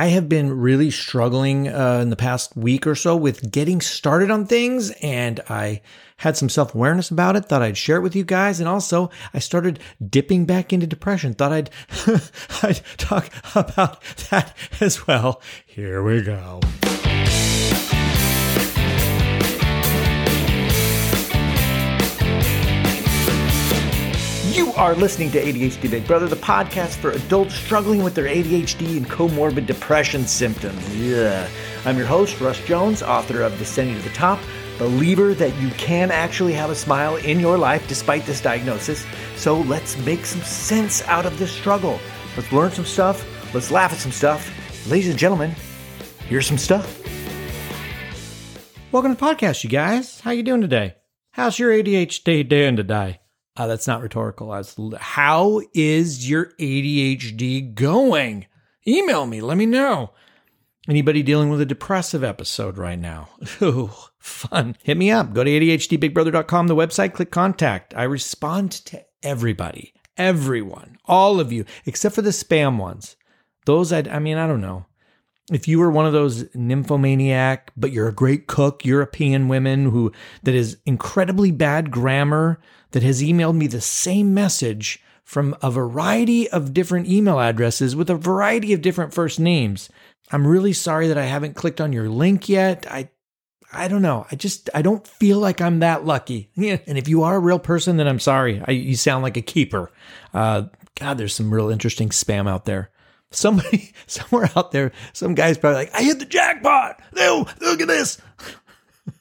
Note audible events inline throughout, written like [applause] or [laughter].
I have been really struggling uh, in the past week or so with getting started on things, and I had some self awareness about it. Thought I'd share it with you guys, and also I started dipping back into depression. Thought I'd [laughs] I'd talk [laughs] about that as well. Here we go. You are listening to ADHD Big Brother, the podcast for adults struggling with their ADHD and comorbid depression symptoms. Yeah. I'm your host, Russ Jones, author of Descending to the Top, believer that you can actually have a smile in your life despite this diagnosis. So let's make some sense out of this struggle. Let's learn some stuff. Let's laugh at some stuff. Ladies and gentlemen, here's some stuff. Welcome to the podcast, you guys. How you doing today? How's your ADHD doing today? Uh, that's not rhetorical. How is your ADHD going? Email me. Let me know. Anybody dealing with a depressive episode right now? [laughs] Ooh, fun. Hit me up. Go to ADHDBigBrother.com, the website, click contact. I respond to everybody, everyone, all of you, except for the spam ones. Those, I, I mean, I don't know. If you were one of those nymphomaniac, but you're a great cook, European women who that is incredibly bad grammar, that has emailed me the same message from a variety of different email addresses with a variety of different first names. I'm really sorry that I haven't clicked on your link yet. I I don't know. I just I don't feel like I'm that lucky. [laughs] And if you are a real person, then I'm sorry. I, you sound like a keeper. Uh, God, there's some real interesting spam out there. Somebody [laughs] somewhere out there, some guy's probably like, I hit the jackpot. No, look at this.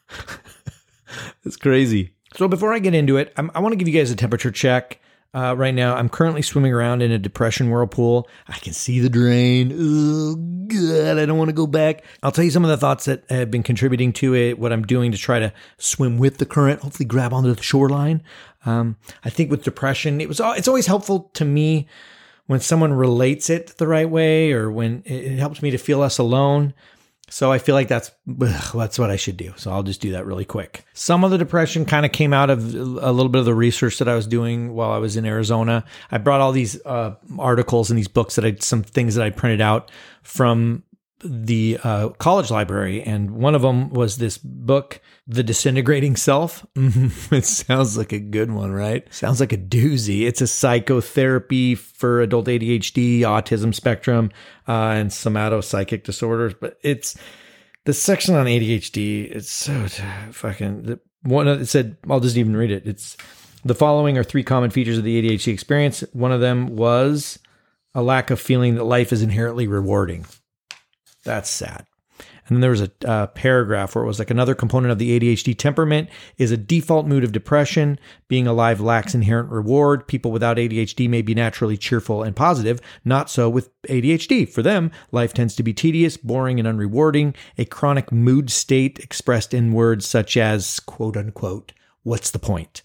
[laughs] it's crazy. So before I get into it, I'm, i want to give you guys a temperature check. Uh, right now, I'm currently swimming around in a depression whirlpool. I can see the drain. Oh, God, I don't want to go back. I'll tell you some of the thoughts that have been contributing to it, what I'm doing to try to swim with the current, hopefully grab onto the shoreline. Um, I think with depression, it was it's always helpful to me when someone relates it the right way or when it helps me to feel less alone. So I feel like that's ugh, that's what I should do. So I'll just do that really quick. Some of the depression kind of came out of a little bit of the research that I was doing while I was in Arizona. I brought all these uh, articles and these books that I some things that I printed out from the uh, college library, and one of them was this book, The Disintegrating Self. [laughs] it sounds like a good one, right? Sounds like a doozy. It's a psychotherapy for adult ADHD, autism spectrum, uh, and somatopsychic disorders. But it's the section on ADHD. It's so fucking one. It said, I'll just even read it. It's the following are three common features of the ADHD experience. One of them was a lack of feeling that life is inherently rewarding. That's sad. And then there was a uh, paragraph where it was like another component of the ADHD temperament is a default mood of depression. Being alive lacks inherent reward. People without ADHD may be naturally cheerful and positive. Not so with ADHD. For them, life tends to be tedious, boring, and unrewarding. A chronic mood state expressed in words such as, quote unquote, what's the point?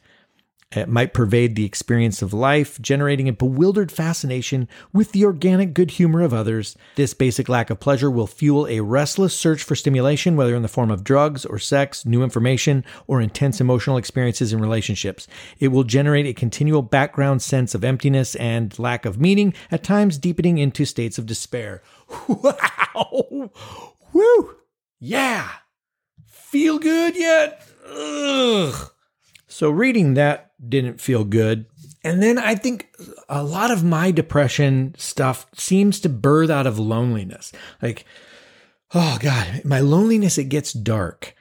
It might pervade the experience of life, generating a bewildered fascination with the organic good humor of others. This basic lack of pleasure will fuel a restless search for stimulation, whether in the form of drugs or sex, new information, or intense emotional experiences in relationships. It will generate a continual background sense of emptiness and lack of meaning, at times deepening into states of despair. [laughs] Wow! Woo! Yeah! Feel good yet? Ugh. So reading that didn't feel good. And then I think a lot of my depression stuff seems to birth out of loneliness. Like, oh God, my loneliness, it gets dark.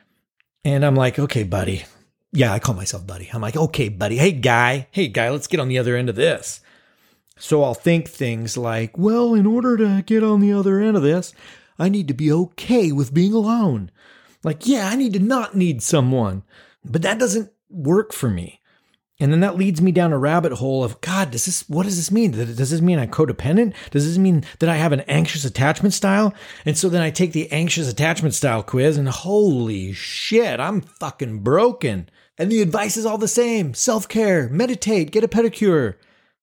And I'm like, okay, buddy. Yeah, I call myself buddy. I'm like, okay, buddy. Hey, guy. Hey, guy, let's get on the other end of this. So I'll think things like, well, in order to get on the other end of this, I need to be okay with being alone. Like, yeah, I need to not need someone. But that doesn't work for me. And then that leads me down a rabbit hole of God, does this, what does this mean? Does this mean I'm codependent? Does this mean that I have an anxious attachment style? And so then I take the anxious attachment style quiz and holy shit, I'm fucking broken. And the advice is all the same self care, meditate, get a pedicure.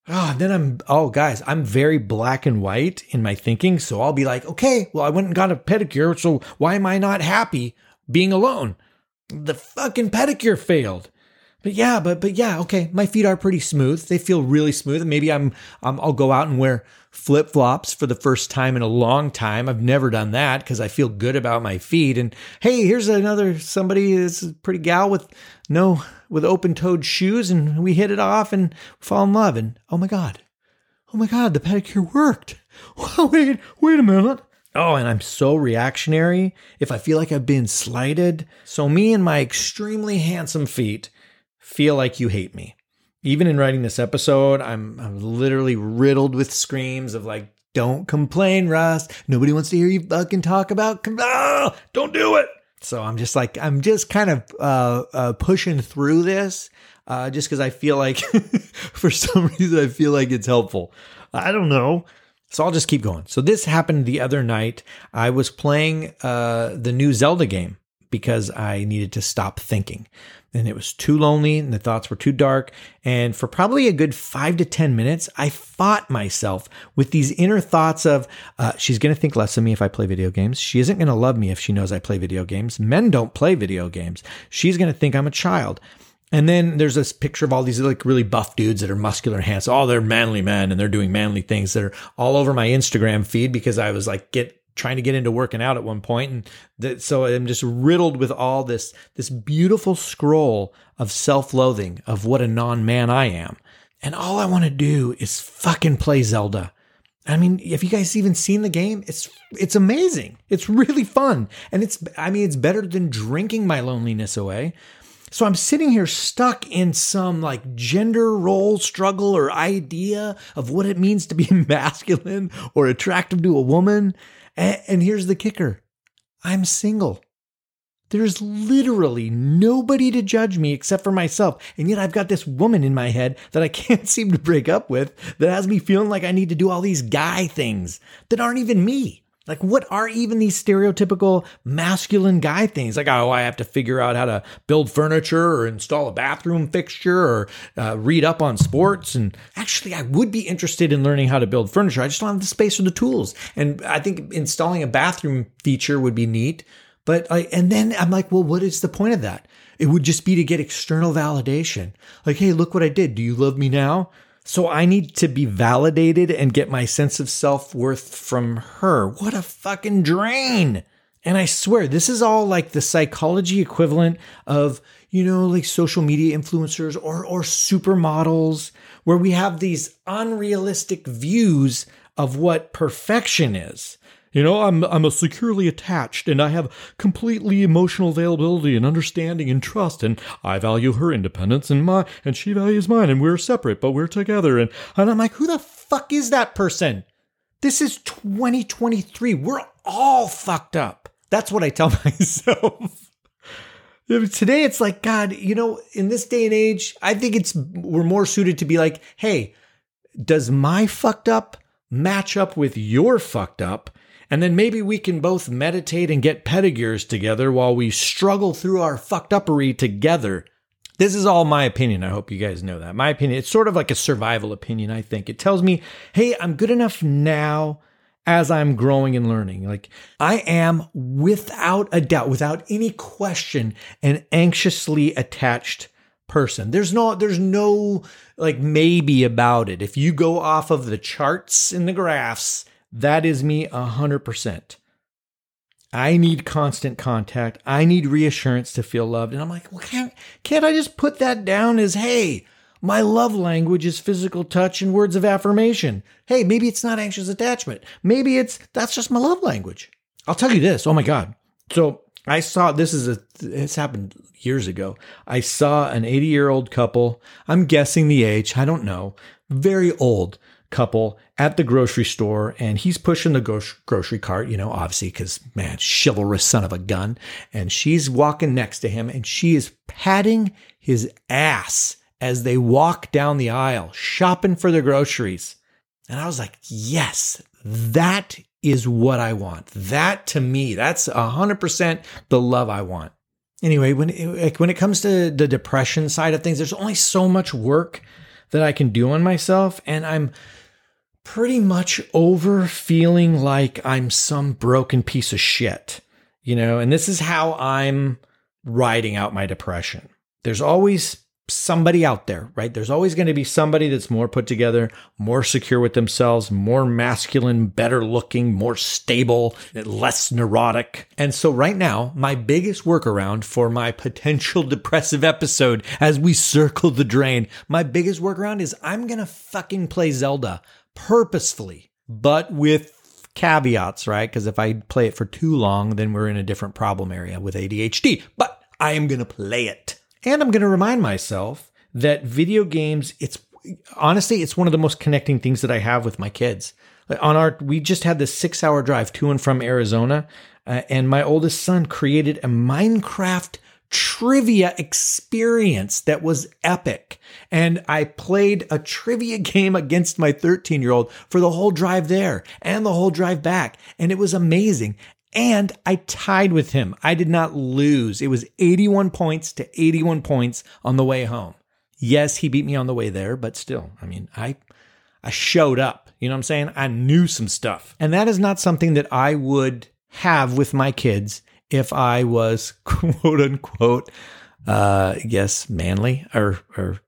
Oh, then I'm, oh, guys, I'm very black and white in my thinking. So I'll be like, okay, well, I went and got a pedicure. So why am I not happy being alone? The fucking pedicure failed. But yeah, but but yeah, okay. My feet are pretty smooth. They feel really smooth. And Maybe I'm, I'm I'll go out and wear flip flops for the first time in a long time. I've never done that because I feel good about my feet. And hey, here's another somebody. This is pretty gal with no with open toed shoes, and we hit it off and fall in love. And oh my god, oh my god, the pedicure worked. [laughs] wait, wait a minute. Oh, and I'm so reactionary if I feel like I've been slighted. So me and my extremely handsome feet feel like you hate me. Even in writing this episode, I'm, I'm literally riddled with screams of like, don't complain, Russ. Nobody wants to hear you fucking talk about, oh, don't do it. So I'm just like, I'm just kind of uh, uh, pushing through this uh, just because I feel like, [laughs] for some reason, I feel like it's helpful. I don't know. So I'll just keep going. So this happened the other night. I was playing uh, the new Zelda game because I needed to stop thinking and it was too lonely and the thoughts were too dark. And for probably a good five to 10 minutes, I fought myself with these inner thoughts of, uh, she's going to think less of me if I play video games. She isn't going to love me if she knows I play video games. Men don't play video games. She's going to think I'm a child. And then there's this picture of all these like really buff dudes that are muscular and handsome. Oh, they're manly men and they're doing manly things that are all over my Instagram feed because I was like, get trying to get into working out at one point and so i'm just riddled with all this this beautiful scroll of self-loathing of what a non-man i am and all i want to do is fucking play zelda I mean, have you guys even seen the game? It's it's amazing. It's really fun. And it's I mean, it's better than drinking my loneliness away. So I'm sitting here stuck in some like gender role struggle or idea of what it means to be [laughs] masculine or attractive to a woman. And, and here's the kicker I'm single. There's literally nobody to judge me except for myself. And yet I've got this woman in my head that I [laughs] can't seem to break up with that has me feeling like I need to do all these guy things that aren't even me. Like, what are even these stereotypical masculine guy things? Like, oh, I have to figure out how to build furniture or install a bathroom fixture or uh, read up on sports. And actually, I would be interested in learning how to build furniture. I just don't have the space or the tools. And I think installing a bathroom feature would be neat. But I, and then I'm like, well, what is the point of that? It would just be to get external validation. Like, hey, look what I did. Do you love me now? So I need to be validated and get my sense of self worth from her. What a fucking drain. And I swear, this is all like the psychology equivalent of, you know, like social media influencers or, or supermodels, where we have these unrealistic views of what perfection is. You know, I'm I'm a securely attached and I have completely emotional availability and understanding and trust and I value her independence and my and she values mine and we're separate but we're together and and I'm like, who the fuck is that person? This is 2023. We're all fucked up. That's what I tell [laughs] myself. Today it's like, God, you know, in this day and age, I think it's we're more suited to be like, hey, does my fucked up match up with your fucked up? And then maybe we can both meditate and get pedicures together while we struggle through our fucked uppery together. This is all my opinion. I hope you guys know that. My opinion, it's sort of like a survival opinion, I think. It tells me, hey, I'm good enough now as I'm growing and learning. Like I am without a doubt, without any question, an anxiously attached person. There's no there's no like maybe about it. If you go off of the charts and the graphs, that is me 100%. I need constant contact. I need reassurance to feel loved. And I'm like, well, can't, can't I just put that down as, hey, my love language is physical touch and words of affirmation. Hey, maybe it's not anxious attachment. Maybe it's, that's just my love language. I'll tell you this. Oh my God. So I saw, this is a, this happened years ago. I saw an 80 year old couple. I'm guessing the age. I don't know. Very old couple at the grocery store and he's pushing the gro- grocery cart, you know, obviously because man, chivalrous son of a gun. And she's walking next to him and she is patting his ass as they walk down the aisle, shopping for the groceries. And I was like, yes, that is what I want. That to me, that's a hundred percent the love I want. Anyway, when it, when it comes to the depression side of things, there's only so much work that I can do on myself. And I'm pretty much over feeling like I'm some broken piece of shit, you know, and this is how I'm riding out my depression. There's always somebody out there, right? There's always going to be somebody that's more put together, more secure with themselves, more masculine, better looking, more stable, less neurotic. And so right now, my biggest workaround for my potential [laughs] depressive episode as we circle the drain, my biggest workaround is I'm going to fucking play Zelda purposefully, but with caveats, right? Because if I play it for too long, then we're in a different problem area with ADHD. But I am going to play it. And I'm going to remind myself that video games, it's honestly, it's one of the most connecting things that I have with my kids. On our, we just had this six hour drive to and from Arizona, uh, and my oldest son created a Minecraft trivia experience that was epic. And I played a trivia [laughs] game against my 13 year old for the whole drive there and the whole drive back. And it was amazing. And I tied with him. I did not lose. It was 81 points to 81 points on the way home. Yes, he beat me on the way there, but still, I mean, I I showed up. You know what I'm saying? I knew some stuff. And that is not something that I would have with my kids if I was [laughs] quote unquote, uh, yes, manly or, or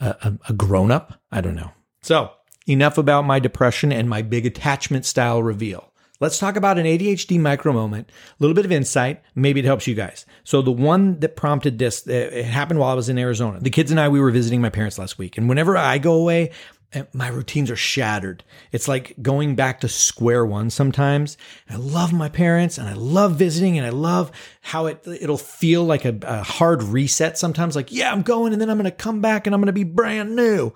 a, a grown up. I don't know. So enough about my depression and my big attachment style reveal. Let's talk about an ADHD micro moment, a little bit of insight. Maybe it helps you guys. So the one that prompted this, it happened while I was in Arizona. The kids and I, we were visiting my parents last week. And whenever I go away, eh, my routines are shattered. It's like going back to square one sometimes. I love my parents and I love visiting and I love how it it'll feel like a, a hard reset sometimes like yeah, I'm going and then I'm going to come back and I'm going to be brand new.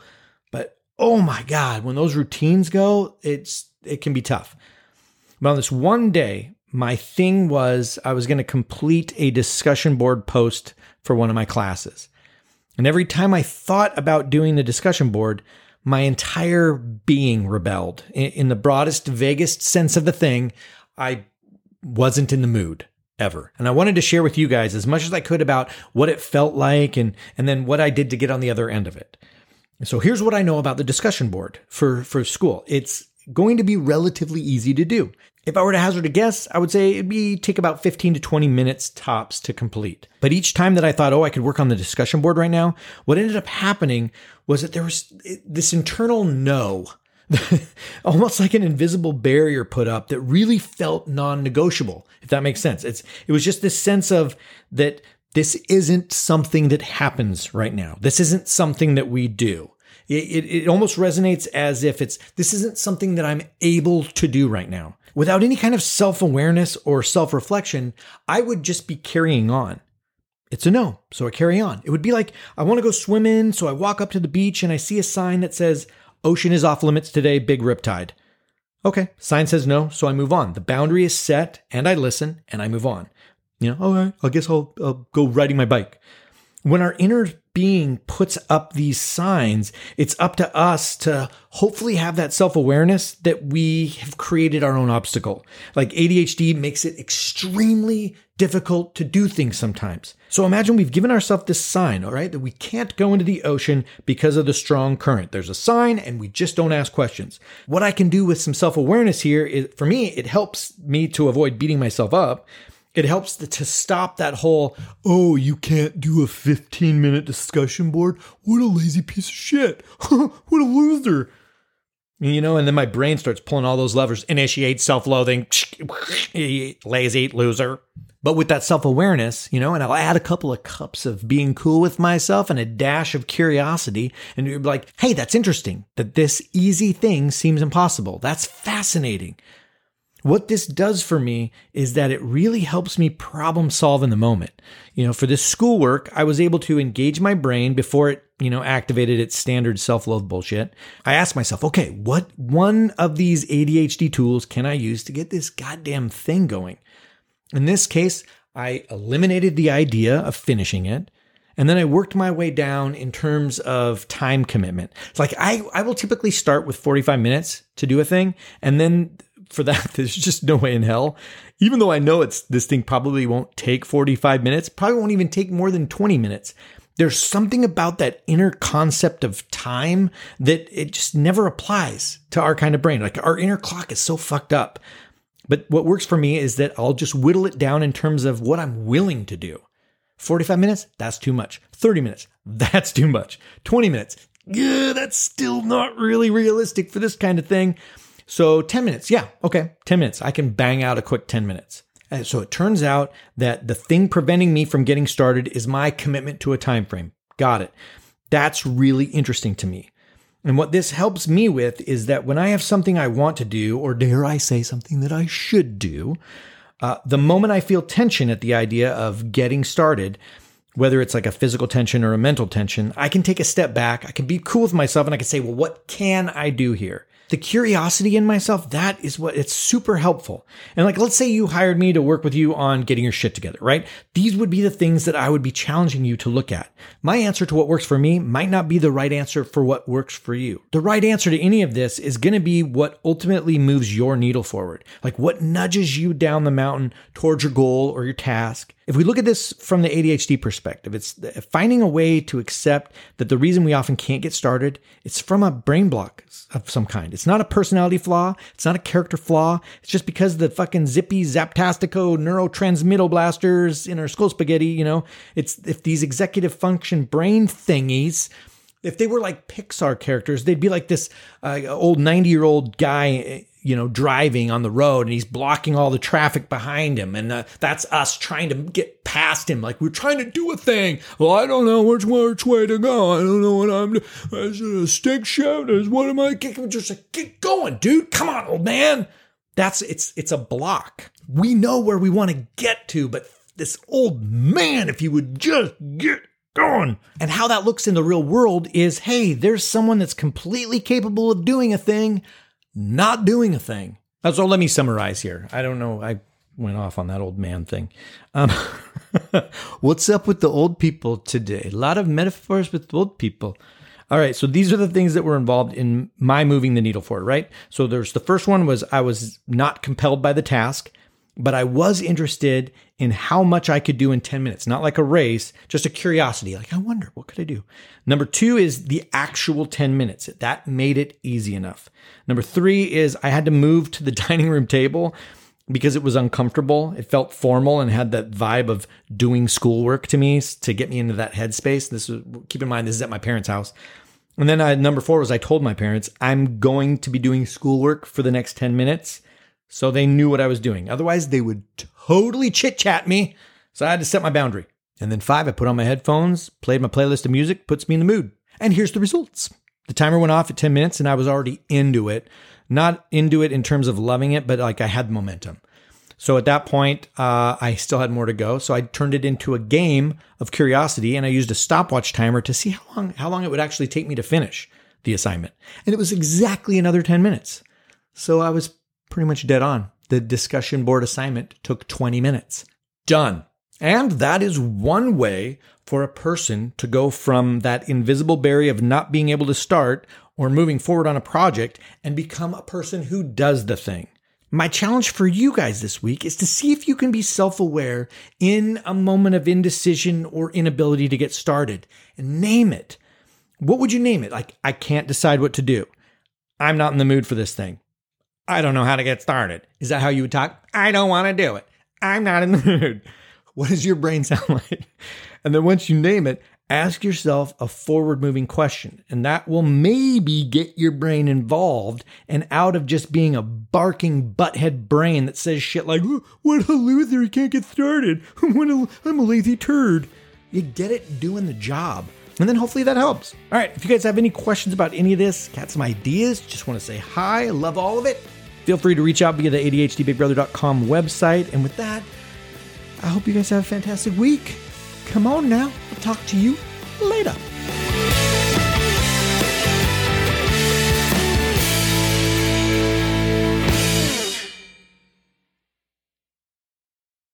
But oh my god, when those routines go, it's it can be tough. But on this one day, my thing was I was going to complete a discussion board post for one of my classes. And every time I thought about doing the discussion board, my entire being rebelled. In, the broadest, vaguest sense of the thing, I wasn't in the mood ever. And I wanted to share with you guys as much as I could about what it felt like and, and then what I did to get on the other end of it. So here's what I know about the discussion board for, for school. It's going to be relatively easy to do. If I were to hazard a guess, I would say it'd be take about 15 to 20 minutes tops to complete. But each time that I thought, oh, I could work on the discussion board right now, what ended up happening was that there was this internal no, [laughs] almost like an invisible barrier put up that really felt non-negotiable, if that makes sense. It's it was just this sense of that this isn't something that happens right now. This isn't something that we do. It, it, almost resonates as if it's this isn't something that I'm able to do right now. Without any kind of self awareness or self reflection, I would just be carrying on. It's a no, so I carry on. It would be like I want to go swimming, so I walk up to the beach and I see a sign that says, Ocean is off limits today, big riptide. Okay, sign says no, so I move on. The boundary is set, and I listen, and I move on. You know, I guess I'll, I'll go riding my bike. When our inner being puts up these signs, it's up to us to hopefully have that self awareness that we have created our own obstacle. Like ADHD makes it extremely difficult to do things sometimes. So imagine we've given ourselves this sign, all right, that we can't go into the ocean because of the strong current. There's a sign and we just don't ask questions. What I can do with some self awareness here is for me, it helps me to avoid beating myself up it helps to stop that whole, oh, you can't do a 15 minute discussion board. What a lazy piece of shit. [laughs] what a loser. You know, and then my brain starts pulling all those levers initiate self loathing, [laughs] lazy loser. But with that self awareness, you know, and I'll add a couple of cups of being cool with myself and a dash of curiosity. And you're like, hey, that's interesting that this easy thing seems impossible. That's fascinating. What this does for me is that it really helps me problem solve in the moment. You know, for this schoolwork, I was able to engage my brain before it, you know, activated its standard self-love bullshit. I asked myself, okay, what one of these ADHD tools can I use to get this goddamn thing going? In this case, I eliminated the idea of finishing it. And then I worked my way down in terms of time commitment. It's like I, I will typically start with 45 minutes to do a thing. And then for that, [laughs] there's just no way in hell. Even though I know it's this thing probably won't take 45 minutes, probably won't even take more than 20 minutes. There's something about that inner concept of time that it just never applies to our kind of brain. Like our inner clock is so fucked up. But what works for me is that I'll just whittle it down in terms of what I'm willing to do. 45 minutes, that's too much. 30 minutes, [laughs] that's too much. 20 minutes, yeah, that's still not really realistic for this kind of thing. So 10 minutes, yeah, okay, 10 minutes. I can bang out a quick 10 minutes. And so it turns out that the thing preventing me from getting started is my commitment to a time frame. Got it. That's really interesting to me. And what this helps me with is that when I have something I want to do, or dare I say something that I should do, uh, the moment I feel tension at the idea of getting started, whether it's like a physical tension or a mental tension, I can take a step back. I can be cool with myself and I can say, well, what can I do here? The curiosity in myself, that is what it's super helpful. And like, let's say you hired me to work with you on getting your shit together, right? These would be the things that I would be challenging you to look at. My answer to what works for me might not be the right answer for what works for you. The right answer to any of this is going to be what ultimately moves your needle forward. Like what nudges you down the mountain towards your goal or your task. If we look at this from the ADHD perspective, it's finding a way to accept that the reason we often can't get started, it's from a brain block of some kind. It's not a personality flaw. It's not a character flaw. It's just because the fucking zippy zaptastico neurotransmittal blasters in our skull spaghetti, you know, it's if these executive function brain thingies, if they were like Pixar characters, they'd be like this uh, old 90 year old guy you know, driving on the road and he's blocking all the traffic behind him. And uh, that's us trying to get past him. Like we're trying to do a thing. Well, I don't know which, which way to go. I don't know what I'm doing. Is it a stick shift? Is what am I kicking? Just like, get going, dude. Come on, old man. That's it's it's a block. We know where we want to get to, but this old man, if he would just get going. And how that looks in the real world is hey, there's someone that's completely capable of doing a thing not doing a thing. So let me summarize here. I don't know. I went off on that old man thing. Um, [laughs] what's up with the old people today? A lot of metaphors with old people. All right, so these are the things that were involved in my moving the needle forward, right? So there's the first one was I was not compelled by the task but I was interested in how much I could do in 10 minutes, not like a race, just a curiosity. Like, I wonder, what could I do? Number two is the actual 10 minutes. That made it easy enough. Number three is I had to move to the [laughs] dining room table because it was uncomfortable. It felt formal and had that vibe of doing schoolwork to me to get me into that headspace. This is, keep in mind, this is at my parents' house. And then I, number four was I told my parents, I'm going to be doing schoolwork for the next 10 minutes so they knew what I was doing. Otherwise, they would totally chit chat me. So I had to set my boundary. And then five, I put on my headphones, played my playlist of music, puts me in the mood. And here's the results. The timer went off at 10 minutes and I was already into it. Not into it in terms of loving it, but like I had momentum. So at that point, uh, I still had more to go. So I turned it into a game of curiosity and I used a stopwatch timer to see how long, how long it would actually take me to finish the assignment. And it was exactly another 10 minutes. So I was pretty much dead on. The discussion board assignment took 20 minutes. Done. And that is one way for a person to go from that invisible barrier of not being able to start or moving forward on a project and become a person who does the thing. My challenge for you guys this week is to see if you can be self aware in a moment of indecision or inability to get started and name it. What would you name it? Like, I can't decide what to do. I'm not in the mood for this thing. I don't know how to get started. Is that how you would talk? I don't want to do it. I'm not in the [laughs] mood. What does your brain sound [laughs] like? And then once you name it, ask yourself a forward moving question. And that will maybe get your brain involved and out of just being a barking butthead brain that says shit like, what a loser, he can't get started. [laughs] I'm a lazy turd. You get it doing the job. And then hopefully that helps. All right, if you guys have any questions about any of this, got some ideas, just want to say hi, love all of it, feel free to reach out via the ADHDBigBrother.com website. And with that, I hope you guys have a fantastic week. Come on now, I'll talk to you later.